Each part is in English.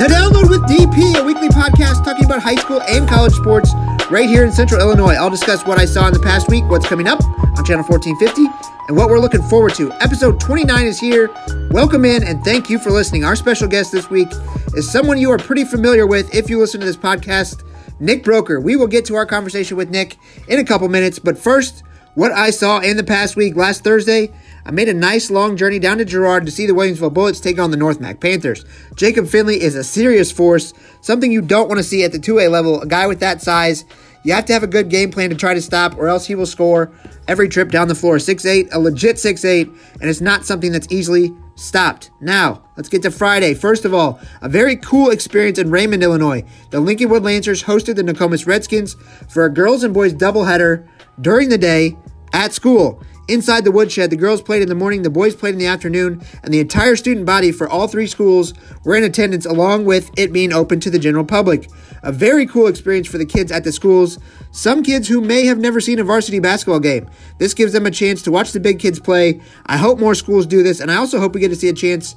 The Download with DP, a weekly podcast talking about high school and college sports right here in Central Illinois. I'll discuss what I saw in the past week, what's coming up on Channel 1450, and what we're looking forward to. Episode 29 is here. Welcome in and thank you for listening. Our special guest this week is someone you are pretty familiar with if you listen to this podcast, Nick Broeker. We will get to our conversation with Nick in a couple minutes, but first, what I saw in the past week. Last Thursday, I made a nice long journey down to Girard to see the Williamsville Bullets take on the North Mac Panthers. Jacob Finley is a serious force, something you don't want to see at the 2A level. A guy with that size, you have to have a good game plan to try to stop, or else he will score every trip down the floor. 6'8, a legit 6'8, and it's not something that's easily stopped. Now, let's get to Friday. First of all, a very cool experience in Raymond, Illinois. The Lincolnwood Lancers hosted the Nokomis Redskins for a girls and boys doubleheader during the day at school. Inside the woodshed, the girls played in the morning, the boys played in the afternoon, and the entire student body for all three schools were in attendance along with it being open to the general public. A very cool experience for the kids at the schools. Some kids who may have never seen a varsity basketball game. This gives them a chance to watch the big kids play. I hope more schools do this, and I also hope we get to see a chance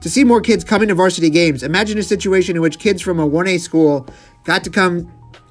to see more kids coming to varsity games. Imagine a situation in which kids from a 1A school got to come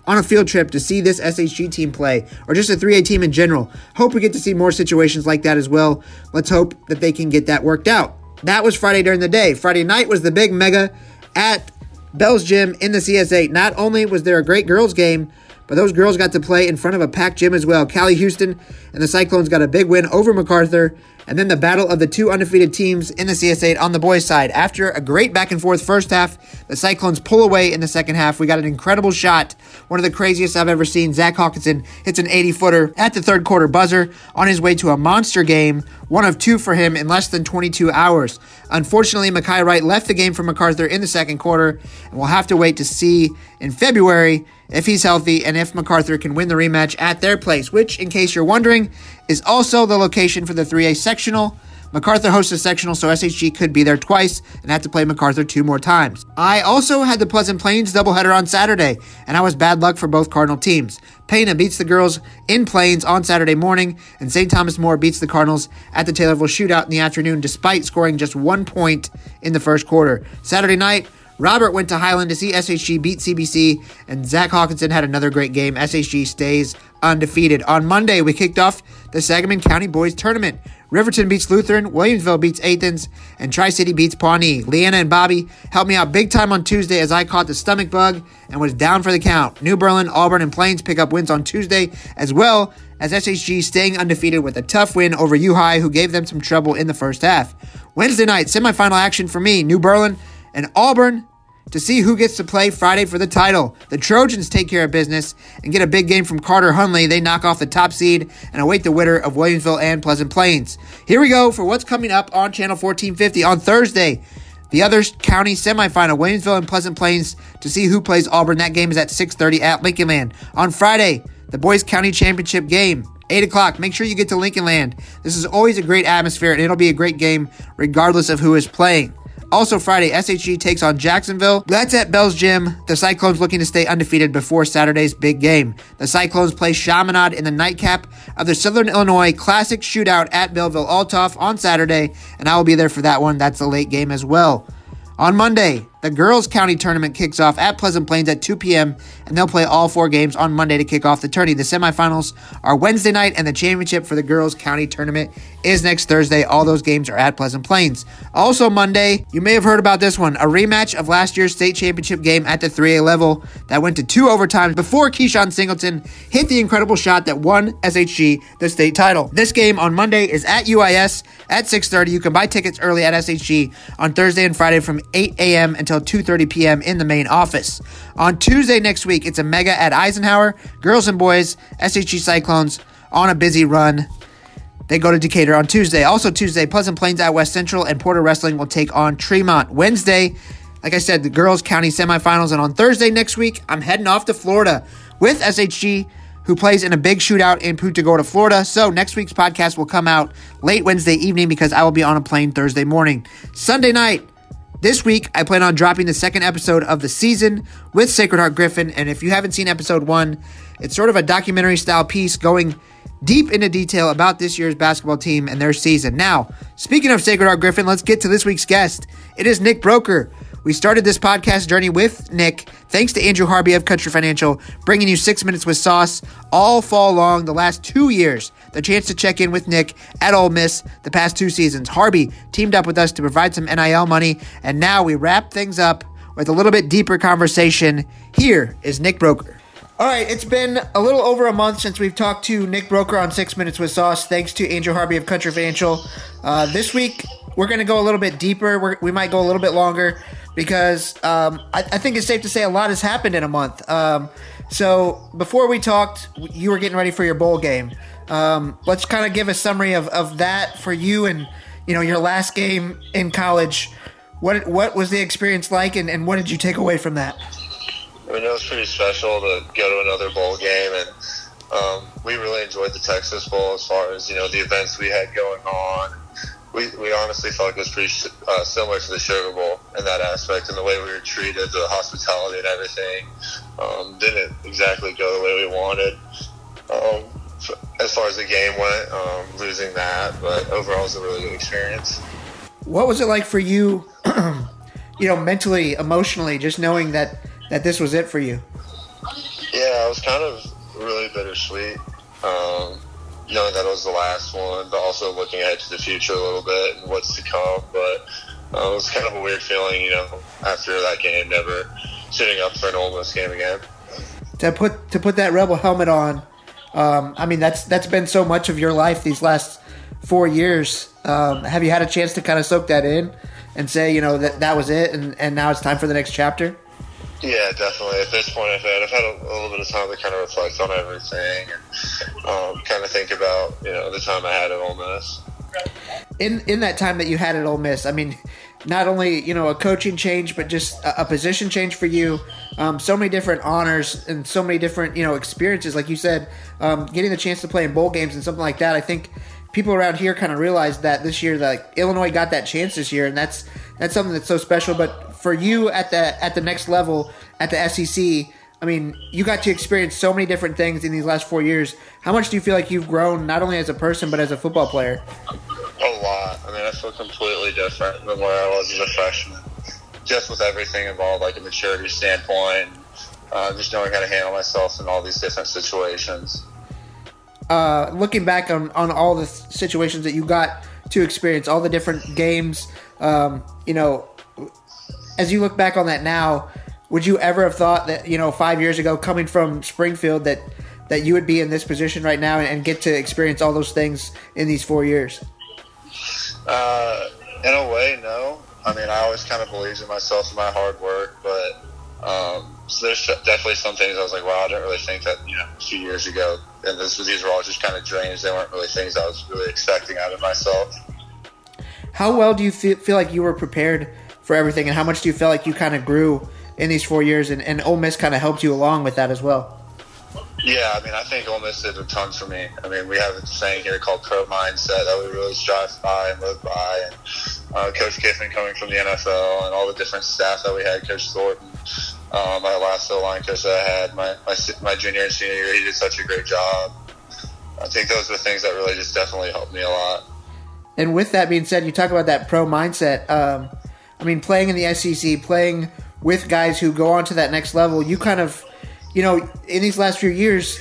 on a field trip to see this SHG team play, or just a 3A team in general. Hope we get to see more situations like that as well. Let's hope that they can get that worked out. That was Friday during the day. Friday night was the big mega at Bell's Gym in the CS8. Not only was there a great girls game, but those girls got to play in front of a packed gym as well. Callie Houston and the Cyclones got a big win over MacArthur. And then the battle of the two undefeated teams in the CS8 on the boys' side. After a great back and forth first half, the Cyclones pull away in the second half. We got an incredible shot, one of the craziest I've ever seen. Zach Hawkinson hits an 80 footer at the third quarter buzzer on his way to a monster game, one of two for him in less than 22 hours. Unfortunately, Makai Wright left the game for MacArthur in the second quarter, and we'll have to wait to see in February if he's healthy and if MacArthur can win the rematch at their place, which, in case you're wondering, is also the location for the 3A sectional. MacArthur hosts a sectional, so SHG could be there twice and have to play MacArthur two more times. I also had the Pleasant Plains doubleheader on Saturday, and I was bad luck for both Cardinal teams. Pana beats the girls in Plains on Saturday morning, and St. Thomas More beats the Cardinals at the Taylorville shootout in the afternoon, despite scoring just one point in the first quarter. Saturday night, Robert went to Highland to see SHG beat CBC, and Zach Hawkinson had another great game. SHG stays undefeated. On Monday, we kicked off the Sangamon County Boys Tournament. Riverton beats Lutheran, Williamsville beats Athens, and Tri City beats Pawnee. Leanna and Bobby helped me out big time on Tuesday as I caught the stomach bug and was down for the count. New Berlin, Auburn, and Plains pick up wins on Tuesday as well as SHG staying undefeated with a tough win over U High, who gave them some trouble in the first half. Wednesday night, semifinal action for me. New Berlin and Auburn to see who gets to play Friday for the title. The Trojans take care of business and get a big game from Carter Hunley. They knock off the top seed and await the winner of Williamsville and Pleasant Plains. Here we go for what's coming up on Channel 1450 on Thursday. The other county semifinal, Williamsville and Pleasant Plains, to see who plays Auburn. That game is at 6:30 at Lincoln Land. On Friday, the Boys County Championship game. 8 o'clock. Make sure you get to Lincoln Land. This is always a great atmosphere, and it'll be a great game regardless of who is playing. Also, Friday, SHG takes on Jacksonville. That's at Bell's Gym. The Cyclones looking to stay undefeated before Saturday's big game. The Cyclones play Chaminade in the nightcap of the Southern Illinois Classic Shootout at Belleville Althoff on Saturday, and I will be there for that one. That's a late game as well. On Monday, the Girls County Tournament kicks off at Pleasant Plains at 2 p.m., and they'll play all four games on Monday to kick off the tourney. The semifinals are Wednesday night, and the championship for the Girls County Tournament is next Thursday. All those games are at Pleasant Plains. Also, Monday, you may have heard about this one a rematch of last year's state championship game at the 3A level that went to two overtimes before Keyshawn Singleton hit the incredible shot that won SHG the state title. This game on Monday is at UIS at 6:30. You can buy tickets early at SHG on Thursday and Friday from 8 a.m. until 2:30 p.m. in the main office. On Tuesday next week, it's a mega at Eisenhower. Girls and boys, SHG Cyclones on a busy run. They go to Decatur on Tuesday. Also Tuesday, Pleasant Plains at West Central and Porta Wrestling will take on Tremont. Wednesday, like I said, the girls county semifinals. And on Thursday next week, I'm heading off to Florida with SHG, who plays in a big shootout in Punta Gorda, Florida. So next week's podcast will come out late Wednesday evening because I will be on a plane Thursday morning. Sunday night, this week, I plan on dropping the second episode of the season with Sacred Heart Griffin. And if you haven't seen episode one, it's sort of a documentary style piece going deep into detail about this year's basketball team and their season. Now, speaking of Sacred Heart Griffin, let's get to this week's guest. It is Nick Broeker. We started this podcast journey with Nick, thanks to Andrew Harvey of Country Financial, bringing you six minutes with sauce all fall long the last two years. The chance to check in with Nick at Ole Miss the past two seasons. Harvey teamed up with us to provide some NIL money, and now we wrap things up with a little bit deeper conversation. Here is Nick Broeker. All right, it's been a little over a month since we've talked to Nick Broeker on Six Minutes with Sauce. Thanks to Angel Harvey of Country. Uh, this week, we're going to go a little bit deeper. We're, we might go a little bit longer because um, I, I, think it's safe to say a lot has happened in a month. Um, so before we talked, you were getting ready for your bowl game. Um, let's kind of give a summary of, of that for you and you know your last game in college. What what was the experience like, and, and what did you take away from that? I mean, it was pretty special to go to another bowl game, and um, we really enjoyed the Texas Bowl as far as you know the events we had going on. We, we honestly felt like it was pretty uh, similar to the Sugar Bowl in that aspect, and the way we were treated, the hospitality and everything, um, didn't exactly go the way we wanted. Um, as far as the game went, um, losing that, but overall, it was a really good experience. What was it like for you? you know, mentally, emotionally, just knowing that that this was it for you? Yeah, it was kind of really bittersweet. Um, knowing that it was the last one, but also looking ahead to the future a little bit and what's to come. But uh, it was kind of a weird feeling, you know, after that game, never sitting up for an Ole Miss game again. To put to put that Rebel helmet on, um, I mean that's that's been so much of your life these last four years. Um, have you had a chance to kind of soak that in and say, you know, that that was it, and, and now it's time for the next chapter? Yeah, definitely. At this point, I've had I've had a, a, little bit of time to kind of reflect on everything and um, kind of think about you know the time I had at Ole Miss. In in that time that you had at Ole Miss, I mean, not only you know a coaching change, but just a, a position change for you. Um, so many different honors and so many different you know experiences. Like you said, um, getting the chance to play in bowl games and something like that. I think people around here kind of realized that this year that Illinois got that chance this year, and that's that's something that's so special. But for you at the at the next level at the SEC, I mean, you got to experience so many different things in these last four years. How much do you feel like you've grown, not only as a person but as a football player? A lot. I mean, I feel completely different than where I was as a freshman. Just with everything involved, like a maturity standpoint, uh, just knowing how to handle myself in all these different situations. Uh, looking back on, on all the situations that you got to experience, all the different games, um, you know, as you look back on that now, would you ever have thought that you know five years ago, coming from Springfield, that that you would be in this position right now and, and get to experience all those things in these four years? Uh, in a way, no. I mean, I always kind of believed in myself and my hard work, but um, so there's definitely some things I was like, wow, I didn't really think that you know a few years ago, and this these were all just kind of dreams. They weren't really things I was really expecting out of myself. How well do you feel, feel like you were prepared for everything, and how much do you feel like you kind of grew in these four years, and, and Ole Miss kind of helped you along with that as well? Yeah, I mean, I think Ole Miss did a ton for me. I mean, we have a saying here called "pro mindset" that we really strive by and live by. And uh, Coach Kiffin coming from the NFL and all the different staff that we had, Coach Thornton, um, my last O line coach that I had, my, my my junior and senior year, he did such a great job. I think those were things that really just definitely helped me a lot. And with that being said, you talk about that pro mindset. Um, I mean, playing in the SEC, playing with guys who go on to that next level, you kind of, you know, in these last few years,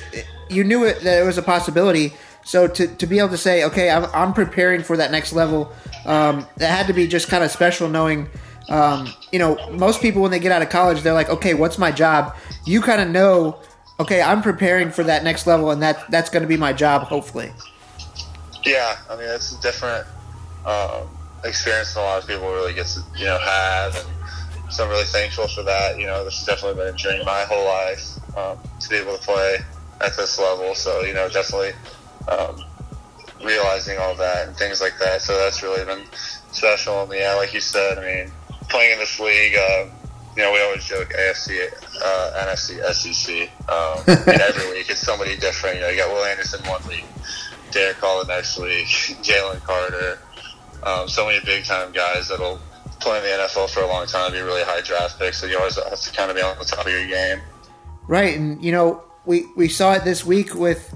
you knew it, that it was a possibility. So to, to be able to say, okay, I'm, I'm preparing for that next level, um, that had to be just kind of special knowing, um, you know, most people when they get out of college, they're like, okay, what's my job? You kind of know, okay, I'm preparing for that next level, and that that's going to be my job, hopefully. Yeah, I mean, it's different. Um, experience that a lot of people really get to you know have, and so I'm really thankful for that. You know, this has definitely been a dream my whole life um, to be able to play at this level. So you know, definitely um, realizing all that and things like that. So that's really been special. And yeah, like you said, I mean, playing in this league. Uh, you know, we always joke AFC, uh, NFC, SEC. Um, and every week it's somebody different. You know, you got Will Anderson one week, Derick Hall the next week, Jalen Carter, um, so many big time guys that'll play in the NFL for a long time, be really high draft picks. So you always have to kind of be on the top of your game. Right, and you know we we saw it this week with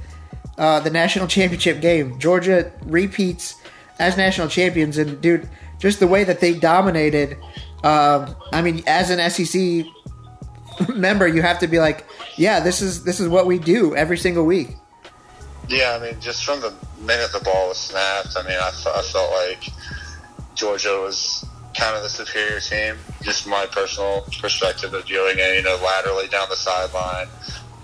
uh, the national championship game. Georgia repeats as national champions, and dude, just the way that they dominated um, I mean, as an SEC member, you have to be like, yeah, this is this is what we do every single week. Yeah, I mean, just from the minute the ball was snapped, I mean, I, I felt like Georgia was kind of the superior team. Just my personal perspective of viewing it, you know, laterally down the sideline,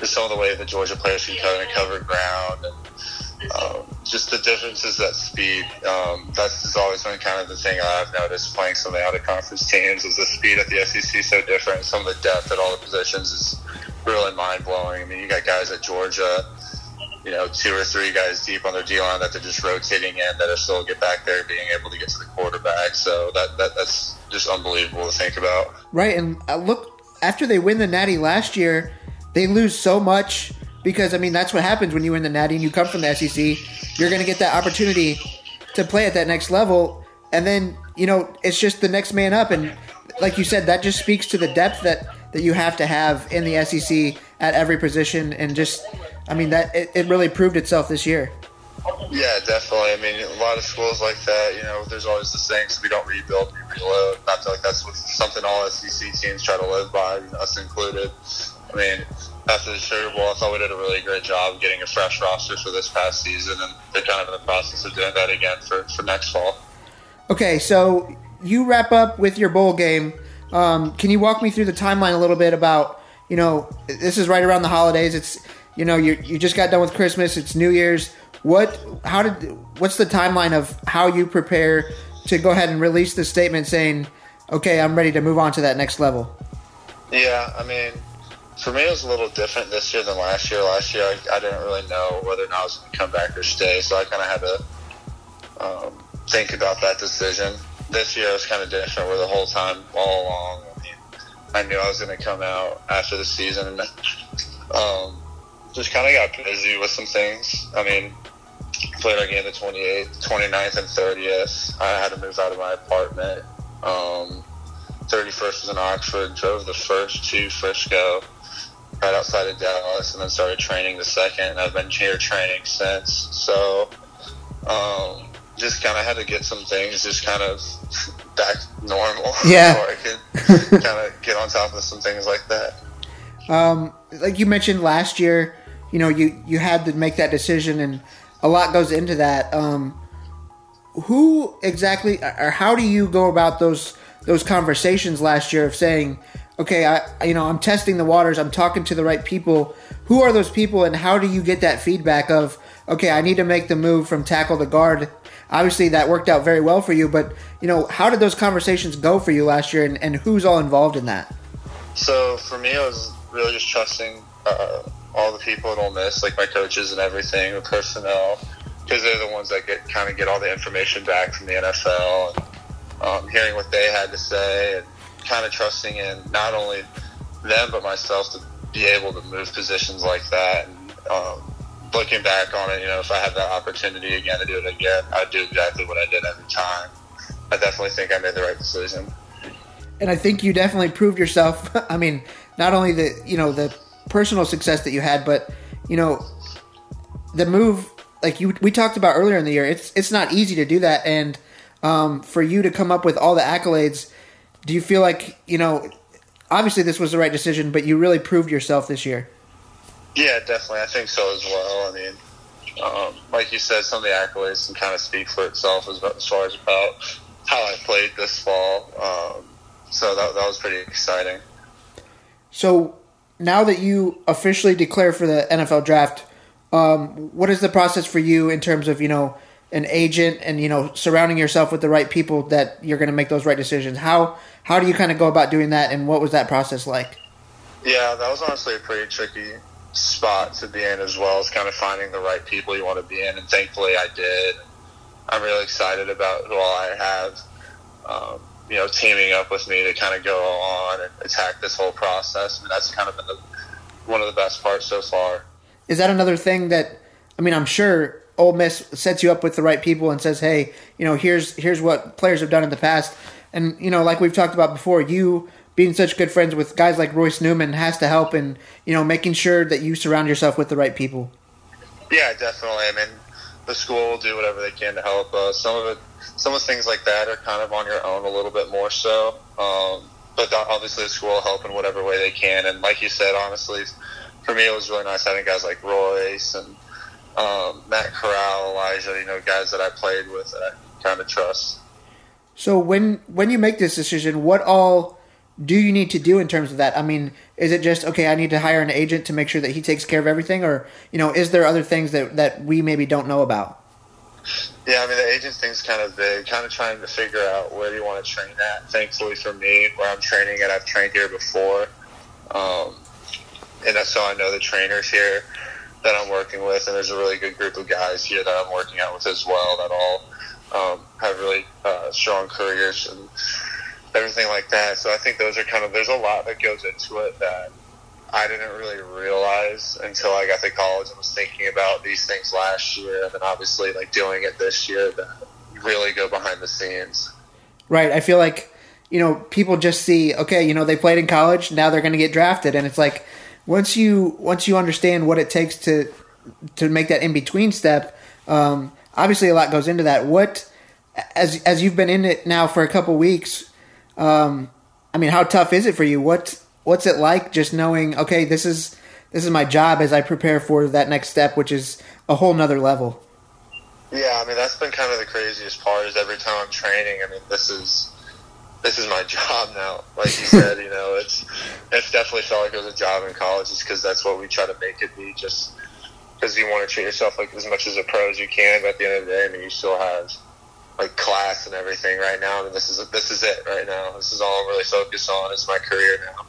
just some of the way the Georgia players can cover and cover ground, and um, just the differences at speed. Um, that's always been kind of the thing I've noticed playing some of the out of conference teams is the speed at the SEC so different. Some of the depth at all the positions is really mind blowing. I mean, you got guys at Georgia you know, two or three guys deep on their D line that they're just rotating in that are still get back there being able to get to the quarterback. So that, that that's just unbelievable to think about. Right, and uh, look, after they win the Natty last year, they lose so much because I mean that's what happens when you win the Natty and you come from the SEC. You're going to get that opportunity to play at that next level, and then you know it's just the next man up. And like you said, that just speaks to the depth that that you have to have in the SEC at every position, and just I mean that it, it really proved itself this year. Yeah, definitely. I mean, a lot of schools like that, you know, there's always the sayings, we don't rebuild, we reload. I feel like that's what, something all SEC teams try to live by, us included. I mean, after the Sugar Bowl, I thought we did a really great job getting a fresh roster for this past season, and they're kind of in the process of doing that again for, for next fall. Okay, so you wrap up with your bowl game. Um, can you walk me through the timeline a little bit about, you know, this is right around the holidays. It's you know, you you just got done with Christmas. It's New Year's. What? How did? What's the timeline of how you prepare to go ahead and release the statement saying, "Okay, I'm ready to move on to that next level"? Yeah, I mean, for me, it was a little different this year than last year. Last year, I, I didn't really know whether or not I was going to come back or stay, so I kind of had to um, think about that decision. This year, it was kind of different. Where the whole time, all along, I, mean, I knew I was going to come out after the season. Um, just kind of got busy with some things. I mean, played our game the 28th, 29th, and 30th. I had to move out of my apartment. Um, 31st was in Oxford. Drove the first to Frisco, right outside of Dallas, and then started training the second. I've been here training since. So, um, just kind of had to get some things just kind of back normal. Yeah. so I could kind of get on top of some things like that. Um, like you mentioned last year, you know you you had to make that decision and a lot goes into that. Um, who exactly or how do you go about those those conversations last year of saying okay i you know i'm testing the waters i'm talking to the right people. Who are those people and how do you get that feedback of okay i need to make the move from tackle to guard? Obviously that worked out very well for you but you know how did those conversations go for you last year and, and who's all involved in that? So for me it was really just trusting uh, all the people at Ole Miss, like my coaches and everything, the personnel, because they're the ones that get kind of get all the information back from the NFL, and um, hearing what they had to say, and kind of trusting in not only them but myself to be able to move positions like that. And um, looking back on it, you know, if I had that opportunity again to do it again, I'd do exactly what I did every time. I definitely think I made the right decision. And I think you definitely proved yourself. I mean, not only the you know the personal success that you had, but you know, the move like you we talked about earlier in the year, it's it's not easy to do that, and um, for you to come up with all the accolades, do you feel like you know? Obviously, this was the right decision, but you really proved yourself this year. Yeah, definitely. I think so as well. I mean, um, like you said, some of the accolades can kind of speak for itself as, as far as about how I played this fall. Um, so that, that was pretty exciting. So now that you officially declare for the NFL draft, um, what is the process for you in terms of you know an agent and you know surrounding yourself with the right people that you're going to make those right decisions? How how do you kind of go about doing that, and what was that process like? Yeah, that was honestly a pretty tricky spot to be in as well as kind of finding the right people you want to be in, and thankfully I did. I'm really excited about who all I have. Um, you know, teaming up with me to kind of go on and attack this whole process. I mean, that's kind of been the, one of the best parts so far. Is that another thing that, I mean, I'm sure Ole Miss sets you up with the right people and says, hey, you know, here's here's what players have done in the past. And, you know, like we've talked about before, you being such good friends with guys like Royce Newman has to help in, you know, making sure that you surround yourself with the right people. Yeah, definitely. I mean, the school will do whatever they can to help us. Some of it some of the things like that are kind of on your own a little bit more so. Um, but obviously, the school will help in whatever way they can. And like you said, honestly, for me, it was really nice having guys like Royce and um, Matt Corral, Elijah. You know, guys that I played with that I kind of trust. So when when you make this decision, what all do you need to do in terms of that? I mean, is it just okay? I need to hire an agent to make sure that he takes care of everything, or you know, is there other things that that we maybe don't know about? Yeah, I mean the agent thing's kind of big. Kind of trying to figure out where do you want to train at. Thankfully for me, where I'm training at, I've trained here before, um, and so I know the trainers here that I'm working with, and there's a really good group of guys here that I'm working out with as well that all um, have really uh, strong careers and everything like that. So I think those are kind of there's a lot that goes into it that I didn't really realize until I got to college and was thinking about these things last year, and then obviously like doing it this year that really go behind the scenes. Right. I feel like you know people just see okay, you know they played in college, now they're going to get drafted, and it's like once you once you understand what it takes to to make that in between step. Um, obviously, a lot goes into that. What as as you've been in it now for a couple weeks. Um, I mean, how tough is it for you? What what's it like just knowing okay this is this is my job as i prepare for that next step which is a whole nother level. Yeah i mean that's been kind of the craziest part is every time i'm training i mean this is this is my job now. Like you said you know it's it's definitely felt like it was a job in college just because that's what we try to make it be just because you want to treat yourself like as much as a pro as you can but at the end of the day i mean you still have like class and everything right now. I mean, this is this is it right now. This is all i'm really focused on it's my career now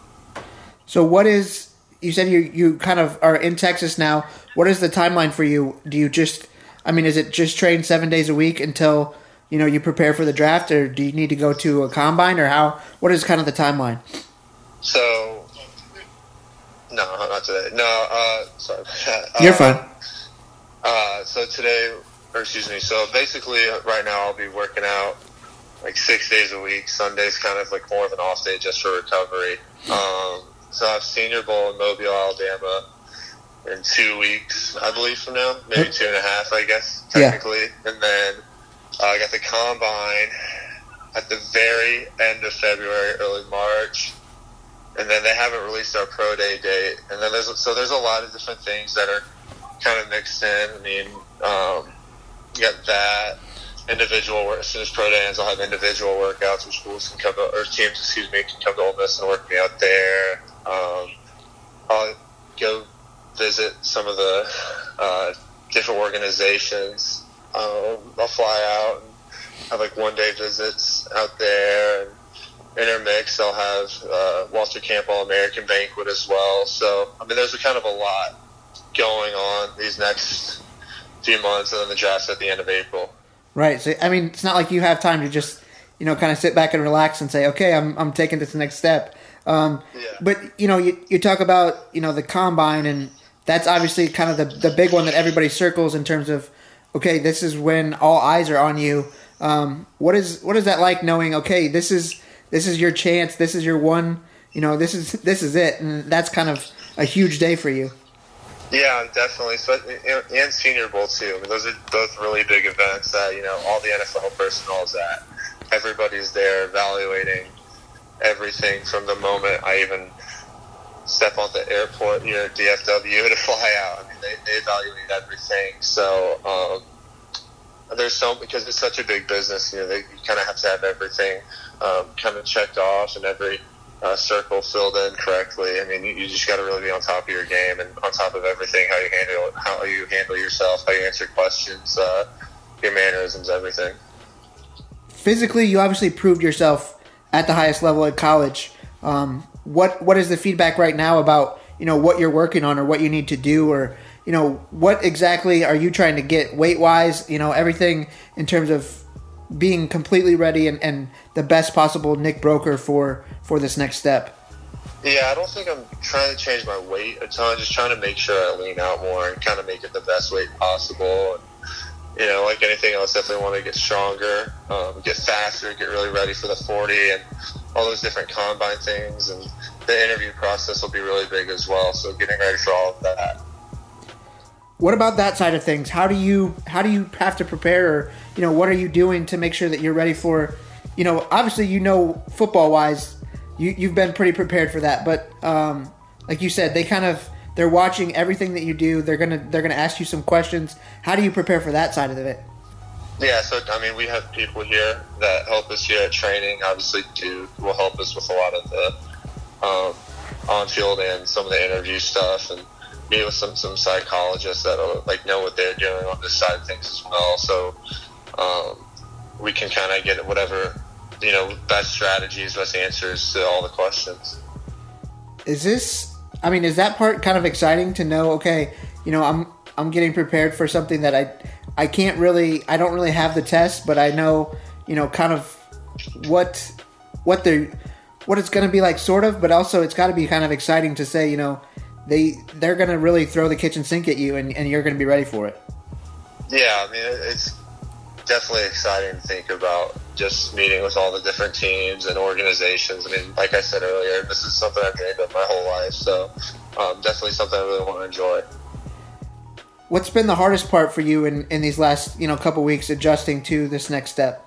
so what is you said you you kind of are in Texas now. What is the timeline for you? Do you just I mean, is it just train seven days a week until you know you prepare for the draft, or do you need to go to a combine, or how? What is kind of the timeline? So, no, not today. No, uh, sorry. You're uh, fine. Uh, so today, or excuse me. So basically, right now I'll be working out like six days a week. Sunday's kind of like more of an off day just for recovery. Um, so I have Senior Bowl in Mobile, Alabama, in two weeks, I believe, from now, maybe two and a half, I guess, technically. Yeah. And then uh, I got the combine at the very end of February, early March, and then they haven't released our pro day date. And then there's so there's a lot of different things that are kind of mixed in. I mean, um, you got that individual work. As soon as pro day ends, I'll have individual workouts where schools can come to, or teams, excuse me, can come to Ole Miss and work me out there. Um, I'll go visit some of the uh, different organizations. Um, I'll fly out and have like one day visits out there and intermix. I'll have uh, Walter Camp All American banquet as well. So I mean, there's a kind of a lot going on these next few months, and then the draft's at the end of April. Right. So I mean, it's not like you have time to just you know kind of sit back and relax and say, okay, I'm I'm taking this next step. Um, yeah. But you know, you, you talk about you know the combine, and that's obviously kind of the the big one that everybody circles in terms of okay, this is when all eyes are on you. Um, what is what is that like knowing okay, this is this is your chance, this is your one, you know, this is this is it, and that's kind of a huge day for you. Yeah, definitely. So, and Senior Bowl too. I mean, those are both really big events that you know all the NFL personnel is at. Everybody's there evaluating everything from the moment I even step on the airport here at DFW to fly out. I mean, they, they evaluate everything. So um, there's so because it's such a big business, you know, they, you kind of have to have everything um, kind of checked off and every uh, circle filled in correctly. I mean, you, you just got to really be on top of your game and on top of everything, how you handle how you handle yourself, how you answer questions, uh, your mannerisms, everything. Physically, you obviously proved yourself at the highest level at college. Um, what what is the feedback right now about you know what you're working on or what you need to do or you know what exactly are you trying to get weight wise? You know everything in terms of being completely ready and, and the best possible Nick Broeker for for this next step. Yeah, I don't think I'm trying to change my weight a ton. I'm just trying to make sure I lean out more and kind of make it the best weight possible. And, you know, like anything else, definitely want to get stronger, um, get faster, get really ready for the 40 and all those different combine things. And the interview process will be really big as well. So getting ready for all of that. what about that side of things? How do you how do you have to prepare? You know, what are you doing to make sure that you're ready for? You know, obviously, you know, football wise, you you've been pretty prepared for that. But um, like you said, they kind of they're watching everything that you do. They're gonna they're gonna ask you some questions. How do you prepare for that side of it? Yeah, so I mean, we have people here that help us here at training. Obviously, Duke will help us with a lot of the um, on field and some of the interview stuff, and meet with some some psychologists that like know what they're doing on this side of things as well. So um, we can kind of get whatever you know best strategies, best answers to all the questions. Is this? I mean, is that part kind of exciting to know? Okay, you know, I'm I'm getting prepared for something that I I can't really I don't really have the test, but I know you know kind of what what they're what it's going to be like, sort of. But also, it's got to be kind of exciting to say, you know, they they're going to really throw the kitchen sink at you, and, and you're going to be ready for it. Yeah, I mean, it's definitely exciting to think about just meeting with all the different teams and organizations. I mean, like I said earlier, this is something I've dreamed of my whole life, so um, definitely something I really want to enjoy. What's been the hardest part for you in, in these last you know couple weeks adjusting to this next step?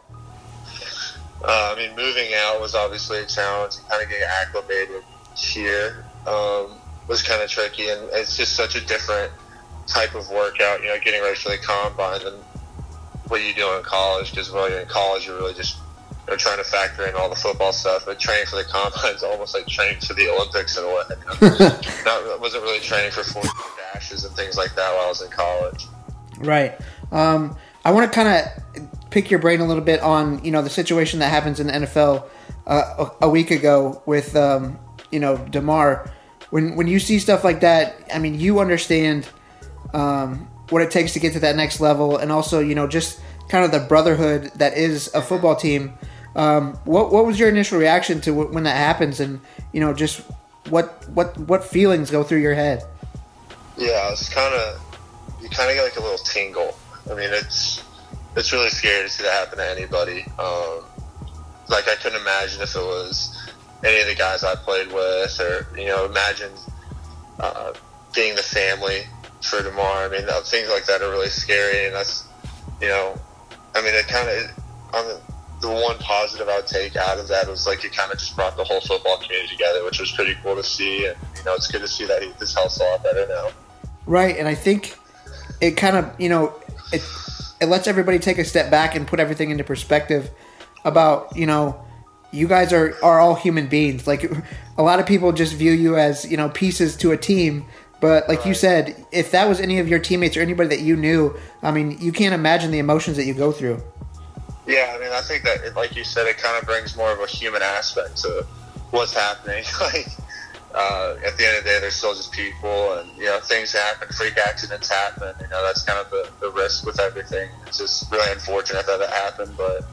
Uh, I mean, moving out was obviously a challenge. Kind of getting acclimated here um, was kind of tricky, and it's just such a different type of workout. You know, getting ready for the combine than what you do in college. Because while you're in college, you're really just you know, trying to factor in all the football stuff. But training for the combine is almost like training for the Olympics in a way. Not wasn't really training for 40 dashes and things like that while I was in college. Right. Um, I want to kind of pick your brain a little bit on you know the situation that happens in the NFL uh, a, a, week ago with um, you know Damar. When when you see stuff like that, I mean, you understand um, what it takes to get to that next level, and also you know just kind of the brotherhood that is a football team. Um, what what was your initial reaction to when that happens, and you know just what what what feelings go through your head? Yeah, it's kind of you kind of get like a little tingle. I mean, it's it's really scary to see that happen to anybody. Um, like I couldn't imagine if it was any of the guys I played with, or you know, imagine uh, being the family for Damar. I mean, things like that are really scary, and that's you know, I mean, it kind of on the, the one positive I would take out of that was like it kind of just brought the whole football community together, which was pretty cool to see, and you know, it's good to see that he, his health's a lot better now. Right, and I think it kind of you know it it lets everybody take a step back and put everything into perspective about you know you guys are are all human beings like a lot of people just view you as you know pieces to a team but like right. you said if that was any of your teammates or anybody that you knew i mean you can't imagine the emotions that you go through yeah i mean i think that like you said it kind of brings more of a human aspect to what's happening like uh, at the end of the day, they're still just people, and you know things happen, freak accidents happen. You know that's kind of the, the risk with everything. It's just really unfortunate that it happened, but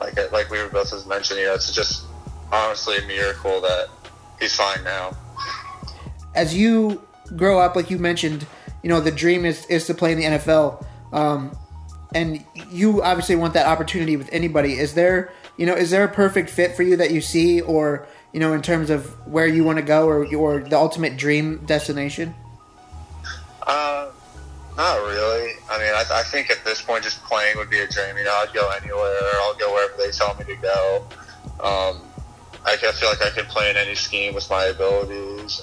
like like we were both as mentioned, you know, it's just honestly a miracle that he's fine now. As you grow up, like you mentioned, you know the dream is is to play in the NFL, um, and you obviously want that opportunity with anybody. Is there you know is there a perfect fit for you that you see or you know, in terms of where you want to go or your the ultimate dream destination? Uh, not really. I mean, I, I think at this point, just playing would be a dream. You know, I'd go anywhere. I'll go wherever they tell me to go. Um, I feel like I could play in any scheme with my abilities.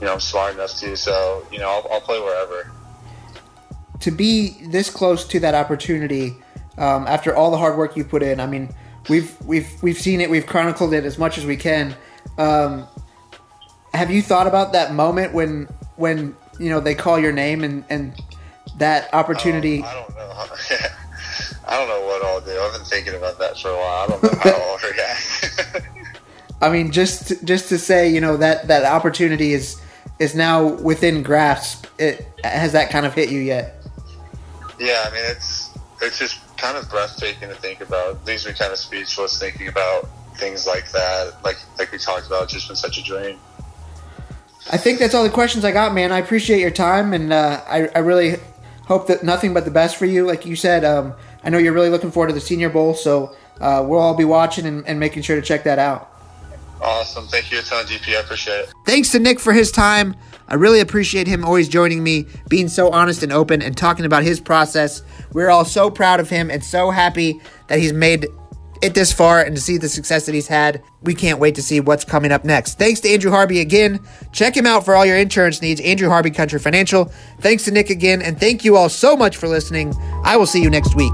You know, I'm smart enough to, so you know, I'll, I'll play wherever. To be this close to that opportunity, um, after all the hard work you put in, I mean, we've we've we've seen it. We've chronicled it as much as we can. Um, have you thought about that moment when when you know they call your name and and that opportunity? Um, I don't know. I don't know what I'll do. I've been thinking about that for a while. I don't know how I'll react. I mean, just just to say, you know that that opportunity is is now within grasp. It has that kind of hit you yet? Yeah, I mean it's it's just kind of breathtaking to think about. Leaves me kind of speechless thinking about things like that. Like like we talked about, It's just been such a dream. I think that's all the questions I got, man. I appreciate your time, and uh, I, I really hope that nothing but the best for you. Like you said, um, I know you're really looking forward to the Senior Bowl, so uh, we'll all be watching and, and making sure to check that out. Awesome. Thank you a ton, DP. I appreciate it. Thanks to Nick for his time. I really appreciate him always joining me, being so honest and open, and talking about his process. We're all so proud of him and so happy that he's made it this far and to see the success that he's had. We can't wait to see what's coming up next. Thanks to Andrew Harvey again. Check him out for all your insurance needs. Andrew Harvey Country Financial. Thanks to Nick again, and thank you all so much for listening. I will see you next week.